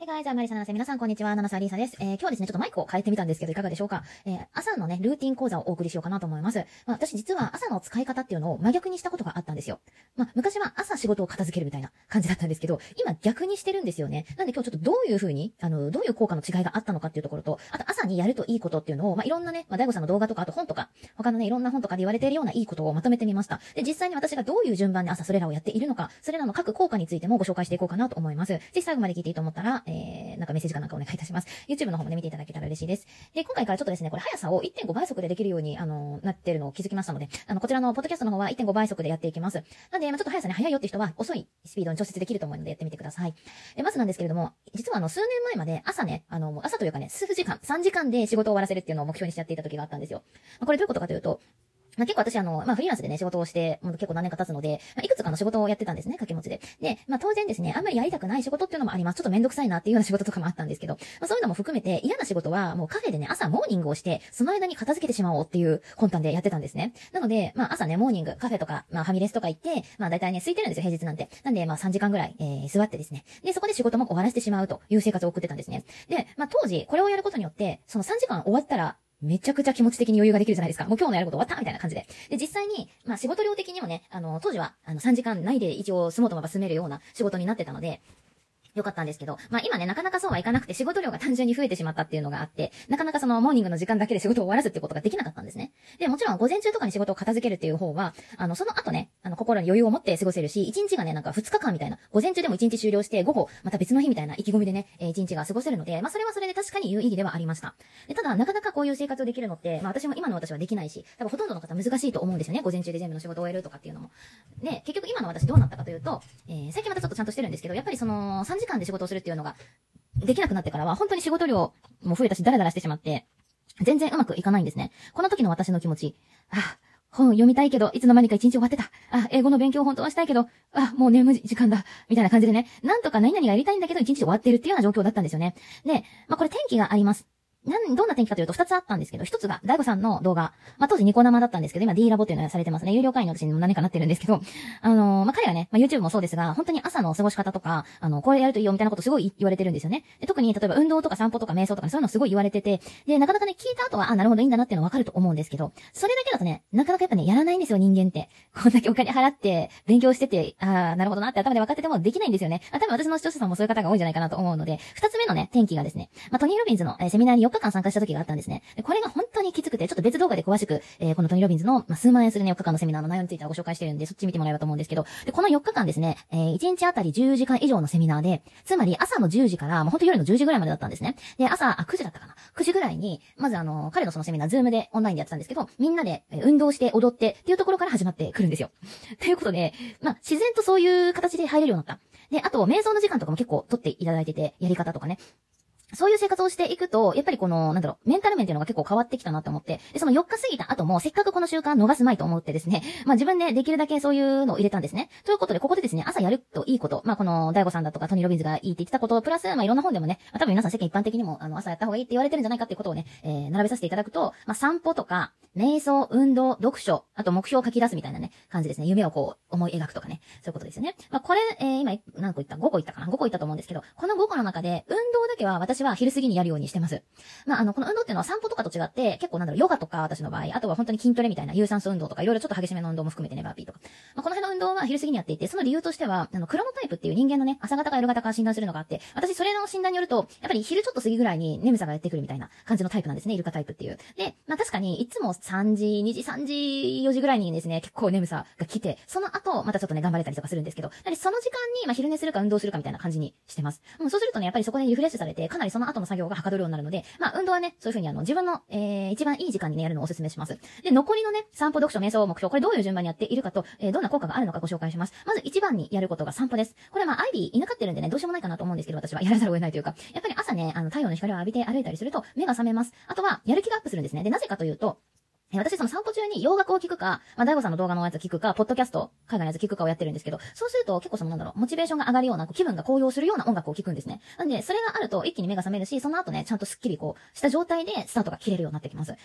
はい、ガイズ、マリサナナセ、皆さんこんにちは、ナナサリーサです。えー、今日はですね、ちょっとマイクを変えてみたんですけど、いかがでしょうか？えー、朝のね、ルーティン講座をお送りしようかなと思います。まあ、私実は朝の使い方っていうのを真逆にしたことがあったんですよ。まあ、昔は朝仕事を片付けるみたいな感じだったんですけど、今逆にしてるんですよね。なんで今日ちょっとどういう風に、あの、どういう効果の違いがあったのかっていうところと、あと朝にやるといいことっていうのを、まあ、いろんなね、まあ、大悟さんの動画とか、あと本とか、他のね、いろんな本とかで言われているようないいことをまとめてみました。で、実際に私がどういう順番で朝それらをやっているのか、それらの各効果についてもご紹介していこうかなと思います。ぜひ最後まで聞いていいと思ったら、えー、なんかメッセージかなんかお願いいたします。YouTube の方もね、見ていただけたら嬉しいです。で、今回からちょっとですね、これ速さを1.5倍速でできるように、あの、なってるのを気づきましたので、あの、こちらのポッドキャストの方は1.5倍速でやっていきます。なんで、まあ、ちょっと速さね、速いよって人は、遅いスピードに調節できると思うのでやってみてください。で、まずなんですけれども、実はあの、数年前まで朝ね、あの、朝というかね、数時間、3時間で仕事を終わらせるっていうのを目標にしてやっていた時があったんですよ。まあ、これどういうことかというと、まあ、結構私あの、まあ、フリーランスでね、仕事をして、もう結構何年か経つので、まあ、いくつかの仕事をやってたんですね、掛け持ちで。で、まあ、当然ですね、あんまりやりたくない仕事っていうのもあります。ちょっとめんどくさいなっていうような仕事とかもあったんですけど、まあ、そういうのも含めて嫌な仕事は、もうカフェでね、朝モーニングをして、その間に片付けてしまおうっていう魂胆でやってたんですね。なので、まあ、朝ね、モーニング、カフェとか、まあ、ファミレスとか行って、まあ、大体ね、空いてるんですよ、平日なんて。なんで、まあ、3時間ぐらい、えー、座ってですね。で、そこで仕事も終わらせてしまうという生活を送ってたんですね。で、まあ、当時、これをやることによって、その3時間終わったら、めちゃくちゃ気持ち的に余裕ができるじゃないですか。もう今日のやること終わったみたいな感じで。で、実際に、まあ仕事量的にもね、あの、当時は、あの、3時間ないで一応住もうと思えば住めるような仕事になってたので、よかったんですけど、まあ今ね、なかなかそうはいかなくて仕事量が単純に増えてしまったっていうのがあって、なかなかそのモーニングの時間だけで仕事を終わらすってことができなかったんですね。で、もちろん午前中とかに仕事を片付けるっていう方は、あの、その後ね、あの、心に余裕を持って過ごせるし、1日がね、なんか2日間みたいな、午前中でも1日終了して、午後、また別の日みたいな意気込みでね、えー、1日が過ごせるので、まあそれはそれで確かに有意義ではありました。で、ただ、なかなかこういう生活をできるのって、まあ私も今の私はできないし、多分ほとんどの方難しいと思うんですよね。午前中で全部の仕事を終えるとかっていうのも。で、結局今の私どうなったかというと、えー、最近またちょっとちゃんとしてるんですけど、やっぱりその、時間で仕事をするっていうのができなくなってからは、本当に仕事量も増えたし、ダラダラしてしまって、全然うまくいかないんですね。この時の私の気持ち、あ、あ本読みたいけど、いつの間にか一日終わってた。あ、英語の勉強本当はしたいけど、あ、もう眠い時間だ。みたいな感じでね、なんとか何々がやりたいんだけど、一日終わってるっていうような状況だったんですよね。で、まあ、これ天気があります。なん、どんな天気かというと、二つあったんですけど、一つが、大悟さんの動画。まあ、当時ニコ生だったんですけど、今 D ラボっていうのがされてますね。有料会員の私にも何かなってるんですけど、あのー、まあ、彼はね、まあ、YouTube もそうですが、本当に朝の過ごし方とか、あの、これやるといいよみたいなことすごい言われてるんですよね。で特に、例えば運動とか散歩とか瞑想とかそういうのすごい言われてて、で、なかなかね、聞いた後は、あ、なるほどいいんだなっていうのわかると思うんですけど、それだけだとね、なかなかやっぱね、やらないんですよ、人間って。こんだけお金払って、勉強してて、ああ、なるほどなって頭で分かっててもできないんですよね。あ、多分私の視聴者さんもそういう方が多いんじゃないかなと思うので、二つ目のね、天気がですね、まあ、トニー・ロビンズの、えー、セミナーに4日間参加した時があったんですね。これが本当にきつくて、ちょっと別動画で詳しく、えー、このトニー・ロビンズの、まあ、数万円するね、4日間のセミナーの内容についてはご紹介してるんで、そっち見てもらえばと思うんですけど、で、この4日間ですね、えー、1日あたり10時間以上のセミナーで、つまり朝の10時から、もう本当夜の10時ぐらいまでだったんですね。で、朝、あ、9時だったかな ?9 時ぐらいに、まずあの、彼のそのセミナー、ズームでオンラインでやってたんですけど、みんなで、運動して踊ってっていうところから始まってくるんですよ。ということで、まあ、自然とそういう形で入れるようになった。で、あと、瞑想の時間とかも結構取っていただいてて、やり方とかね。そういう生活をしていくと、やっぱりこの、なんだろう、メンタル面っていうのが結構変わってきたなって思って、で、その4日過ぎた後も、せっかくこの習慣逃すまいと思ってですね、まあ自分でできるだけそういうのを入れたんですね。ということで、ここでですね、朝やるといいこと、まあこの、大悟さんだとかトニー・ロビンズがいいって言ってたこと、プラス、まあいろんな本でもね、まあ多分皆さん世間一般的にも、あの、朝やった方がいいって言われてるんじゃないかっていうことをね、えー、並べさせていただくと、まあ散歩とか、瞑想、運動、読書、あと目標を書き出すみたいなね、感じですね。夢をこう、思い描くとかね。そういうことですよね。まあ、これ、えー、今、何個言った ?5 個言ったかな ?5 個言ったと思うんですけど、この5個の中で、運動だけは私は昼過ぎにやるようにしてます。まあ、あの、この運動っていうのは散歩とかと違って、結構なんだろう、ヨガとか私の場合、あとは本当に筋トレみたいな有酸素運動とか、いろいろちょっと激しめの運動も含めてね、バーピーとか。まあ、この辺の運動は昼過ぎにやっていて、その理由としては、あの、クロノタイプっていう人間のね、朝型か夜型か診断するのがあって、私それの診断によると、やっぱり昼ちょっと過ぎぐらいに眠さがやってくるみたいな感じのタイプなんですね、イルカタイプっていう。で、まあ確かに、いつも3時、2時、3時、4時ぐらいにですね、結構眠さが来て、その後、またちょっとね、頑張れたりとかするんですけど、やはりその時間に、まあ、昼寝するか運動するかみたいな感じにしてます。もうそうするとね、やっぱりそこでリフレッシュされて、かなりその後の作業がはかどるようになるので、まあ、運動はね、そういう風にあの、自分の、えー、一番いい時間にね、やるのをお勧めします。で、残りのね、散歩、読書、瞑想、目標、これどういう順番にやっているかと、えー、どんな効果があるのかご紹介します。まず一番にやることが散歩です。これはまあ、アイビー、犬飼ってるんでね、どうしようもないかなと思うんですけど、私はやらざるを得ないというか、やっぱり朝ね、あの、太陽の光を浴びて歩いたりすると、目が覚めます。あとは、やる気がアップするんですね。で、なぜかというと、私その散歩中に洋楽を聞くか、まあ、大悟さんの動画のやつ聞くか、ポッドキャスト、海外のやつ聞くかをやってるんですけど、そうすると結構そのなんだろう、モチベーションが上がるような、こう気分が高揚するような音楽を聞くんですね。なんで、それがあると一気に目が覚めるし、その後ね、ちゃんとスッキリこう、した状態でスタートが切れるようになってきます。で、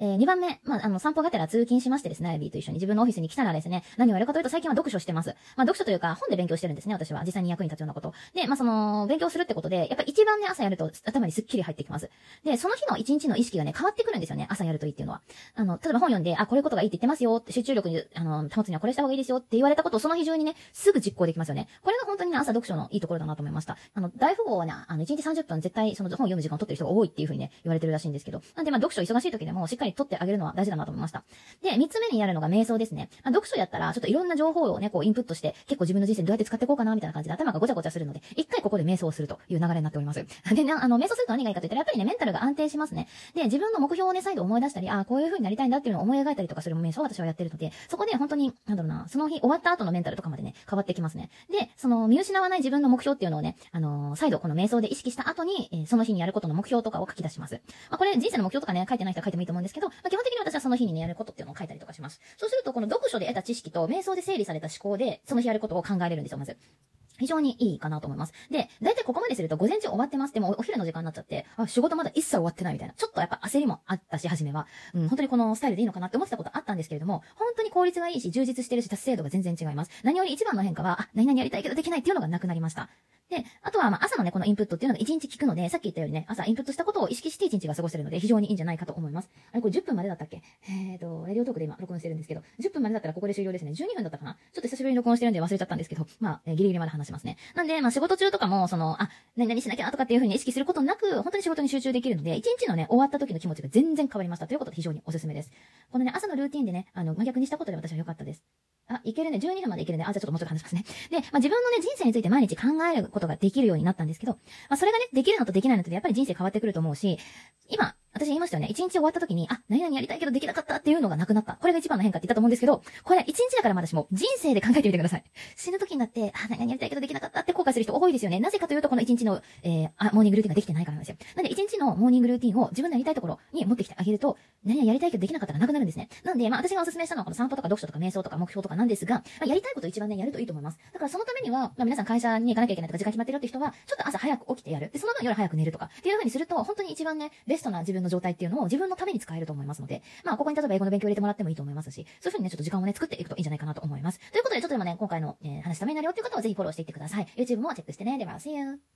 えー、2番目、まあ、あの、散歩がてら通勤しましてですね、アイビーと一緒に自分のオフィスに来たらですね、何をやるかというと最近は読書してます。まあ、読書というか、本で勉強してるんですね、私は。実際に役に立つようなこと。で、まあ、その、勉強するってことで、やっぱ一番ね、朝やると頭にスッキリ入ってきます。で、その日の一日の意識がね、変わってくるんですよね、朝やるといいっていうのは。あの、例えば本読んで、あ、こういうことがいいって言ってますよって、集中力に、あの、保つにはこれした方がいいですよって言われたことをその日中にね、すぐ実行できますよね。これが本当にね、朝読書のいいところだなと思いました。あの、大富豪はね、あの、1日30分絶対その本読む時間を取ってる人が多いっていうふうにね、言われてるらしいんですけど。なんでまあ読書忙しい時でもしっかり取ってあげるのは大事だなと思いました。で、3つ目にやるのが瞑想ですね。まあ、読書やったら、ちょっといろんな情報をね、こうインプットして、結構自分の人生どうやって使っていこうかな、みたいな感じで頭がごちゃごちゃするので、一回ここで瞑想をするという流れになっております。で、ね、あの、瞑想すると何がいいかと言ったら、やっぱりね、メンタルが安定しますね。で、自分の目標をね、再度思い出したり、あ、こういう風になりたいんだっていうのを思い描いたりとかする瞑想を私はやってるので、そこで本当に、なんだろうな、その日終わった後のメンタルとかまでね、変わってきますね。で、その見失わない自分の目標っていうのをね、あのー、再度この瞑想で意識した後に、えー、その日にやることの目標とかを書き出します。まあ、これ人生の目標とかね、書いてない人は書いてもいいと思うんですけど、まあ、基本的に私はその日にね、やることっていうのを書いたりとかします。そうすると、この読書で得た知識と瞑想で整理された思考で、その日やることを考えれるんですよ、まず。非常にいいかなと思います。で、だいたいここまですると午前中終わってます。でもお昼の時間になっちゃって、あ、仕事まだ一切終わってないみたいな。ちょっとやっぱ焦りもあったし、初めは。うん、本当にこのスタイルでいいのかなって思ってたことあったんですけれども、本当に効率がいいし、充実してるし、達成度が全然違います。何より一番の変化は、あ、何々やりたいけどできないっていうのがなくなりました。で、あとは、ま、朝のね、このインプットっていうのが1日聞くので、さっき言ったようにね、朝インプットしたことを意識して1日が過ごせるので、非常にいいんじゃないかと思います。あれ、これ10分までだったっけ？えーと、レディオトークで今録音してるんですけど、10分までだったらここで終了ですね。12分だったかな？ちょっと久しぶりに録音してるんで忘れちゃったんですけど、まあ、えー、ギリギリまで話しますね。なんで、まあ、仕事中とかも、その、あ、何々しなきゃとかっていう風に意識することなく、本当に仕事に集中できるので、1日のね、終わった時の気持ちが全然変わりましたということで非常におすすめです。このね、朝のルーティンでね、あの、真逆にしたことで私は良かったです。あ、いけるね。12分までいけるね。あ、じゃあちょっともうちょっと話しますね。で、まあ、自分のね、人生について毎日考えることができるようになったんですけど、まあ、それがね、できるのとできないのとでやっぱり人生変わってくると思うし、今、私言いましたよね。一日終わった時に、あ、何々やりたいけどできなかったっていうのがなくなった。これが一番の変化って言ったと思うんですけど、これ一日だから私も人生で考えてみてください。死ぬ時になって、あ、何々やりたいけどできなかったって後悔する人多いですよね。なぜかというと、この一日の、えー、あ、モーニングルーティンができてないからなんですよ。なんで一日のモーニングルーティンを自分のやりたいところに持ってきてあげると、何やりたいけどできなかったらなくなるんですね。なんで、まあ私がおすすめしたのはこの散歩とか読書とか瞑想とか目標とかなんですが、まあ、やりたいことを一番ね、やるといいと思います。だからそのためには、まあ皆さん会社に行かなきゃいけないとか時間決まってるって人は、ちょっと朝早く起きてやる。で、その分夜早く寝るとか、っていう風にすると、本当に一番ね、ベストな自分の状態っていうのを自分のために使えると思いますので、まあ、ここに例えば英語の勉強入れてもらってもいいと思いますし、そういう風にね、ちょっと時間をね、作っていくといいんじゃないかなと思います。ということで、ちょっとでもね、今回の、えー、話ためになるよっていう方はぜひフォローしていってください。YouTube もチェックしてね。では、See you!